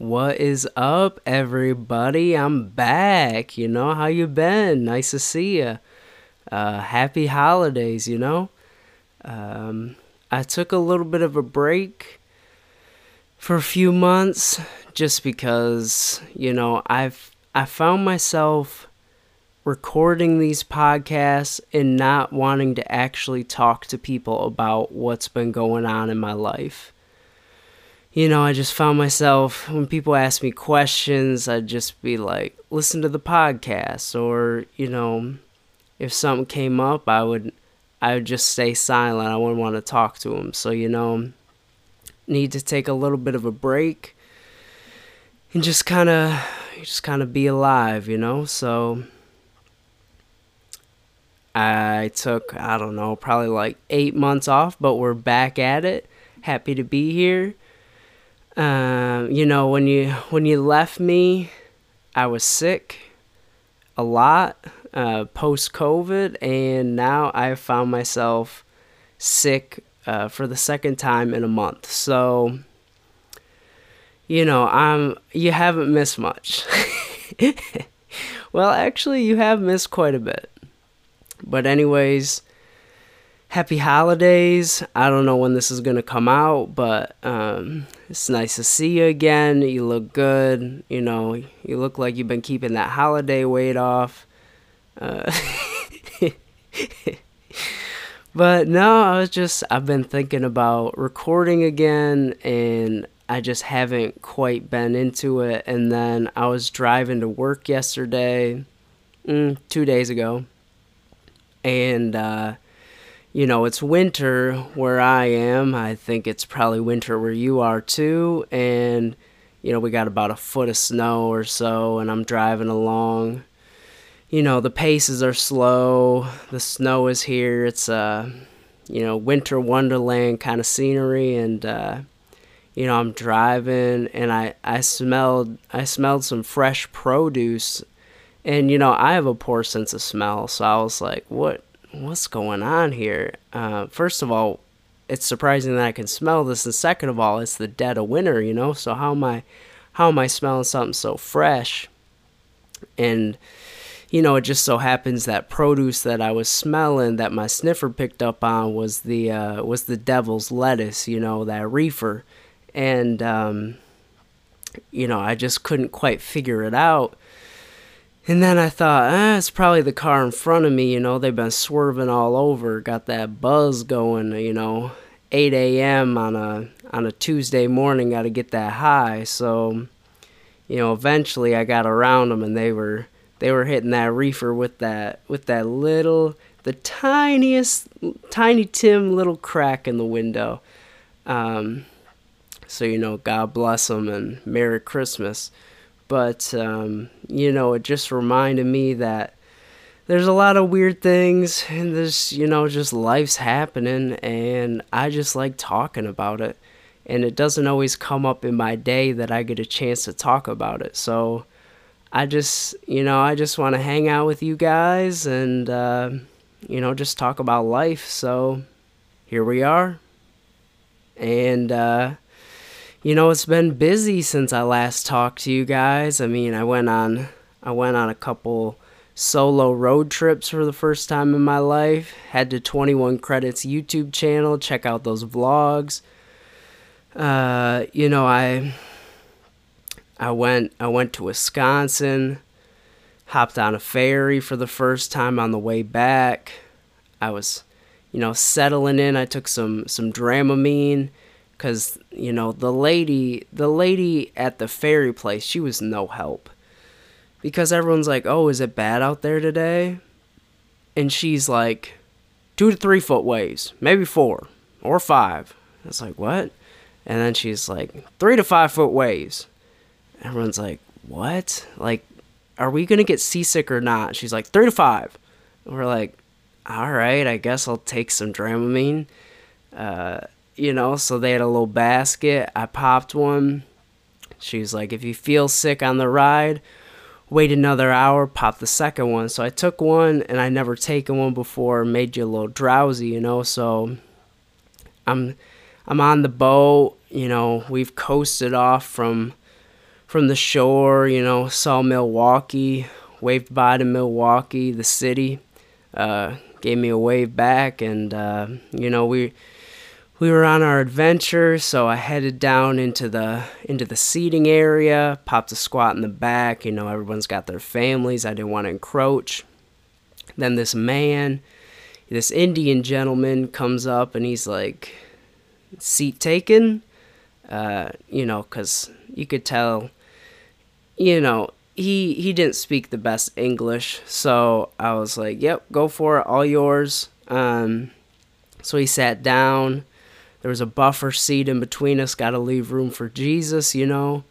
What is up, everybody? I'm back. You know how you been? Nice to see you. Uh, happy holidays. You know. Um, I took a little bit of a break for a few months just because you know I've I found myself recording these podcasts and not wanting to actually talk to people about what's been going on in my life you know, I just found myself when people ask me questions, I'd just be like, listen to the podcast, or you know, if something came up, I would, I would just stay silent. I wouldn't want to talk to them. So you know, need to take a little bit of a break and just kind of, just kind of be alive, you know. So I took, I don't know, probably like eight months off, but we're back at it. Happy to be here um, you know, when you when you left me, I was sick a lot uh, post COVID, and now I found myself sick uh, for the second time in a month. So, you know, I'm you haven't missed much. well, actually, you have missed quite a bit. But anyways, happy holidays. I don't know when this is going to come out, but um, it's nice to see you again. You look good. You know, you look like you've been keeping that holiday weight off. Uh, but no, I was just, I've been thinking about recording again and I just haven't quite been into it. And then I was driving to work yesterday, mm, two days ago. And, uh, you know, it's winter where I am. I think it's probably winter where you are too. And, you know, we got about a foot of snow or so, and I'm driving along. You know, the paces are slow. The snow is here. It's, uh, you know, winter wonderland kind of scenery. And, uh, you know, I'm driving and I, I smelled, I smelled some fresh produce. And, you know, I have a poor sense of smell. So I was like, what? What's going on here? Uh, first of all, it's surprising that I can smell this, and second of all, it's the dead of winter, you know. So how am I, how am I smelling something so fresh? And you know, it just so happens that produce that I was smelling that my sniffer picked up on was the uh, was the devil's lettuce, you know, that reefer, and um, you know, I just couldn't quite figure it out. And then I thought, eh, it's probably the car in front of me, you know, they've been swerving all over, got that buzz going, you know, 8 a.m. on a on a Tuesday morning, got to get that high. So, you know, eventually I got around them, and they were they were hitting that reefer with that with that little, the tiniest, tiny Tim little crack in the window. Um, so you know, God bless them and Merry Christmas but um, you know it just reminded me that there's a lot of weird things and there's you know just life's happening and i just like talking about it. And it doesn't always come up in my day that i get a chance to talk about it. So i just you know i just want to hang out with you guys and uh, you know just talk about life. So here we are. And uh, you know, it's been busy since I last talked to you guys. I mean, I went on I went on a couple solo road trips for the first time in my life. Head to 21 Credits YouTube channel, check out those vlogs. Uh, you know, I I went I went to Wisconsin, hopped on a ferry for the first time on the way back. I was, you know, settling in. I took some some Dramamine because you know the lady the lady at the ferry place she was no help. Because everyone's like oh is it bad out there today? And she's like two to three foot waves maybe four or five. It's like what? And then she's like three to five foot waves everyone's like what? Like are we gonna get seasick or not? She's like three to five. And we're like all right i guess i'll take some dramamine. Uh, you know, so they had a little basket. I popped one. She's like, if you feel sick on the ride, wait another hour, pop the second one. So I took one and I never taken one before, made you a little drowsy, you know, so I'm I'm on the boat, you know, we've coasted off from from the shore, you know, saw Milwaukee, waved by to Milwaukee, the city, uh, gave me a wave back, and uh, you know we we were on our adventure. So I headed down into the into the seating area, popped a squat in the back. You know, everyone's got their families. I didn't want to encroach. Then this man, this Indian gentleman, comes up and he's like, "Seat taken." Uh, you know, because you could tell you know, he he didn't speak the best English, so I was like, "Yep, go for it, all yours." Um, so he sat down. There was a buffer seat in between us. Got to leave room for Jesus, you know.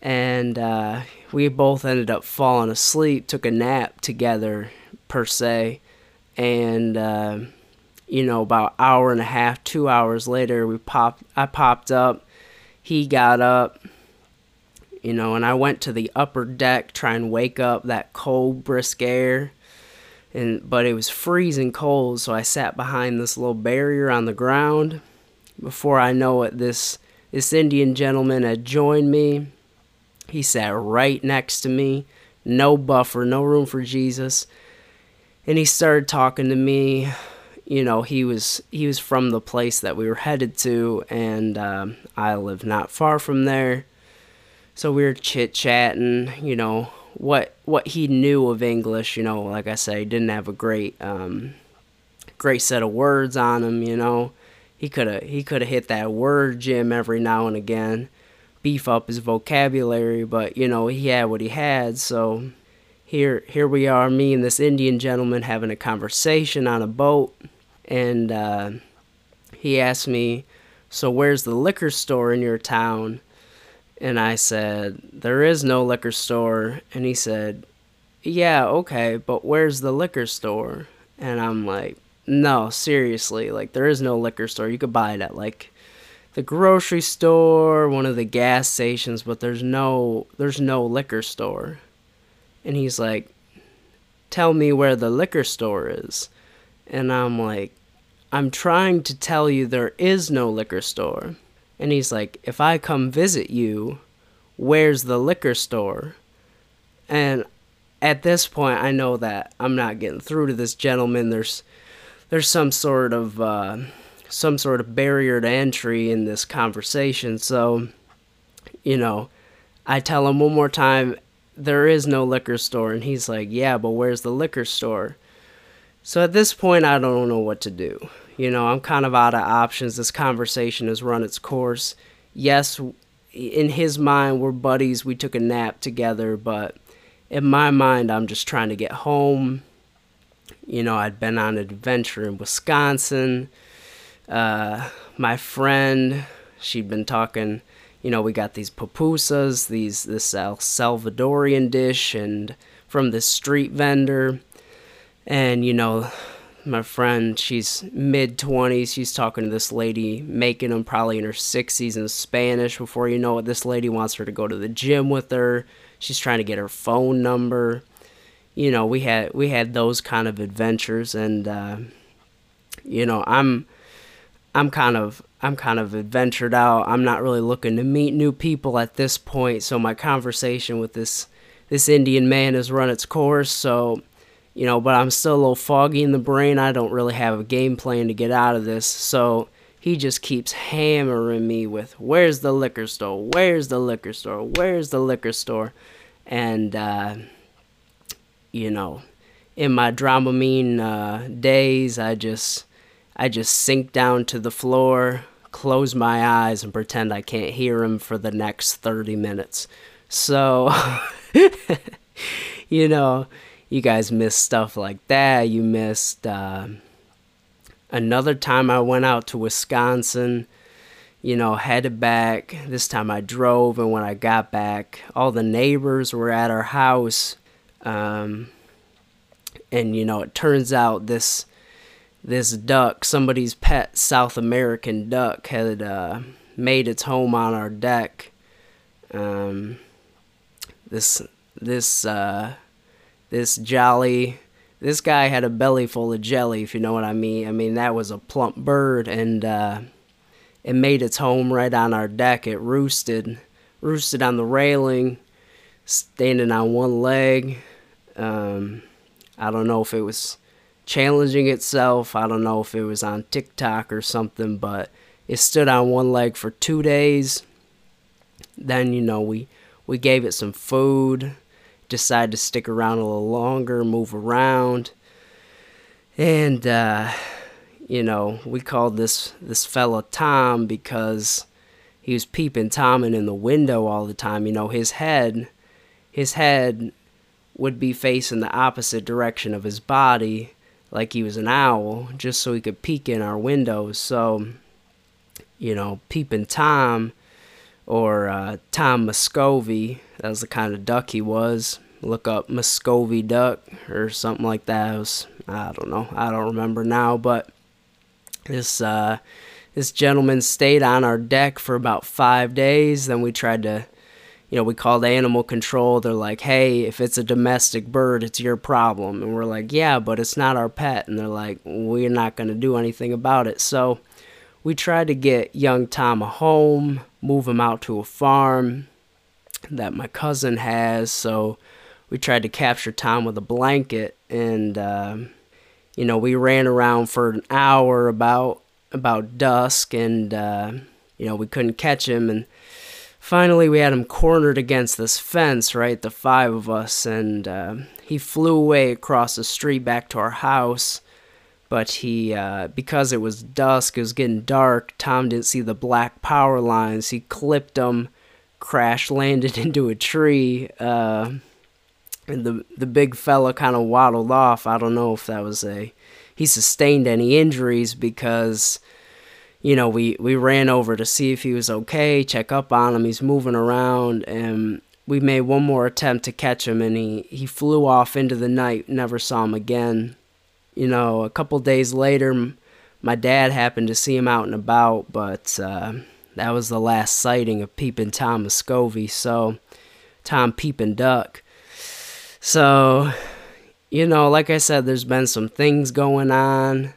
And uh, we both ended up falling asleep. Took a nap together, per se. And uh, you know, about hour and a half, two hours later, we popped. I popped up. He got up you know, and I went to the upper deck try and wake up that cold, brisk air. And but it was freezing cold, so I sat behind this little barrier on the ground. Before I know it, this this Indian gentleman had joined me. He sat right next to me, no buffer, no room for Jesus. And he started talking to me. You know, he was he was from the place that we were headed to, and um, I live not far from there so we were chit chatting, you know, what what he knew of English, you know, like I say, didn't have a great um great set of words on him, you know. He could have he could have hit that word gym every now and again, beef up his vocabulary, but you know, he had what he had, so here here we are, me and this Indian gentleman having a conversation on a boat and uh, he asked me, "So where's the liquor store in your town?" And I said, There is no liquor store. And he said, Yeah, okay, but where's the liquor store? And I'm like, No, seriously, like, there is no liquor store. You could buy it at, like, the grocery store, one of the gas stations, but there's no there's no liquor store. And he's like, "Tell me where the liquor store is." And I'm like, "I'm trying to tell you there is no liquor store." And he's like, If I come visit you, where's the liquor store? And at this point, I know that I'm not getting through to this gentleman. There's there's some sort of uh, some sort of barrier to entry in this conversation. So, you know, I tell him one more time, there is no liquor store, and he's like, yeah, but where's the liquor store? So at this point, I don't know what to do. You know, I'm kind of out of options. This conversation has run its course. Yes, in his mind, we're buddies. We took a nap together, but in my mind, I'm just trying to get home. You know, I'd been on an adventure in Wisconsin. Uh, my friend, she'd been talking. You know, we got these pupusas, these this El Salvadorian dish, and from this street vendor, and you know, my friend, she's mid 20s. She's talking to this lady, making them probably in her 60s in Spanish. Before you know it, this lady wants her to go to the gym with her. She's trying to get her phone number. You know, we had we had those kind of adventures, and uh, you know, I'm I'm kind of I'm kind of adventured out. I'm not really looking to meet new people at this point. So my conversation with this this Indian man has run its course. So you know, but I'm still a little foggy in the brain. I don't really have a game plan to get out of this. So he just keeps hammering me with, Where's the liquor store? Where's the liquor store? Where's the liquor store? And, uh, you know, in my Dramamine uh, days, I just, I just sink down to the floor, close my eyes, and pretend I can't hear him for the next 30 minutes. So, you know, you guys missed stuff like that. You missed uh, another time I went out to Wisconsin, you know, headed back. This time I drove, and when I got back, all the neighbors were at our house. Um, and you know, it turns out this this duck, somebody's pet South American duck, had uh, made its home on our deck. Um, this this uh, this jolly this guy had a belly full of jelly if you know what i mean i mean that was a plump bird and uh, it made its home right on our deck it roosted roosted on the railing, standing on one leg. Um, I don't know if it was challenging itself. I don't know if it was on TikTok or something, but it stood on one leg for two days. Then, you know, we, we gave it some food, decided to stick around a little longer, move around. And, uh, you know, we called this, this fella Tom because he was peeping Tommen in the window all the time. You know, his head, his head would be facing the opposite direction of his body, like he was an owl, just so he could peek in our windows. So, you know, peeping Tom or uh, Tom Muscovy, that was the kind of duck he was. Look up Muscovy duck or something like that. Was, I don't know. I don't remember now, but this uh, this gentleman stayed on our deck for about five days. Then we tried to you know, we called animal control. They're like, hey, if it's a domestic bird, it's your problem. And we're like, yeah, but it's not our pet. And they're like, we're not going to do anything about it. So we tried to get young Tom a home, move him out to a farm that my cousin has. So we tried to capture Tom with a blanket. And, uh, you know, we ran around for an hour about about dusk and uh, you know we couldn't catch him and finally we had him cornered against this fence right the five of us and uh, he flew away across the street back to our house. But he uh, because it was dusk it was getting dark tom didn't see the black power lines. He clipped them crash landed into a tree uh, and the the big fella kind of waddled off. I don't know if that was a he sustained any injuries because you know, we, we ran over to see if he was okay, check up on him. He's moving around, and we made one more attempt to catch him, and he, he flew off into the night, never saw him again. You know, a couple days later, my dad happened to see him out and about, but uh, that was the last sighting of Peeping Tom Muscovy, so Tom Peeping Duck. So, you know, like I said, there's been some things going on.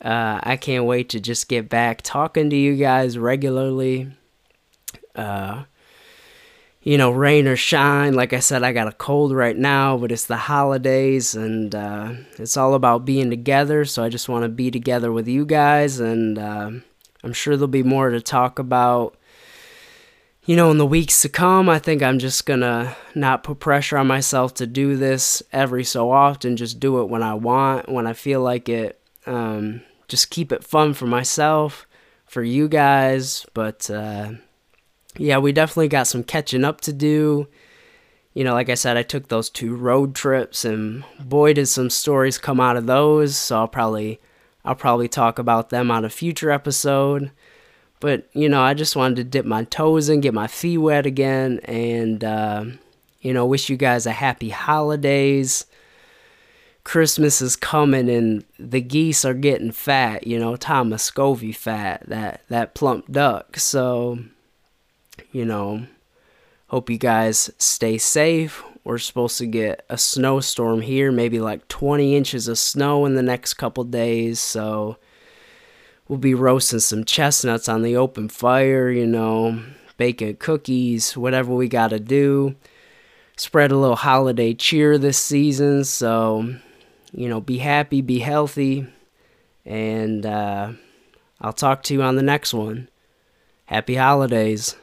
Uh, I can't wait to just get back talking to you guys regularly. Uh, you know, rain or shine. Like I said, I got a cold right now, but it's the holidays and uh, it's all about being together. So I just want to be together with you guys, and uh, I'm sure there'll be more to talk about. You know, in the weeks to come, I think I'm just gonna not put pressure on myself to do this every so often. Just do it when I want, when I feel like it. Um, just keep it fun for myself, for you guys. But uh, yeah, we definitely got some catching up to do. You know, like I said, I took those two road trips, and boy, did some stories come out of those. So I'll probably, I'll probably talk about them on a future episode. But you know, I just wanted to dip my toes in, get my feet wet again, and uh, you know, wish you guys a happy holidays. Christmas is coming and the geese are getting fat, you know, Tom Muscovy fat, that, that plump duck. So, you know, hope you guys stay safe. We're supposed to get a snowstorm here, maybe like 20 inches of snow in the next couple days. So, we'll be roasting some chestnuts on the open fire, you know, baking cookies, whatever we got to do. Spread a little holiday cheer this season. So, you know, be happy, be healthy, and uh, I'll talk to you on the next one. Happy holidays.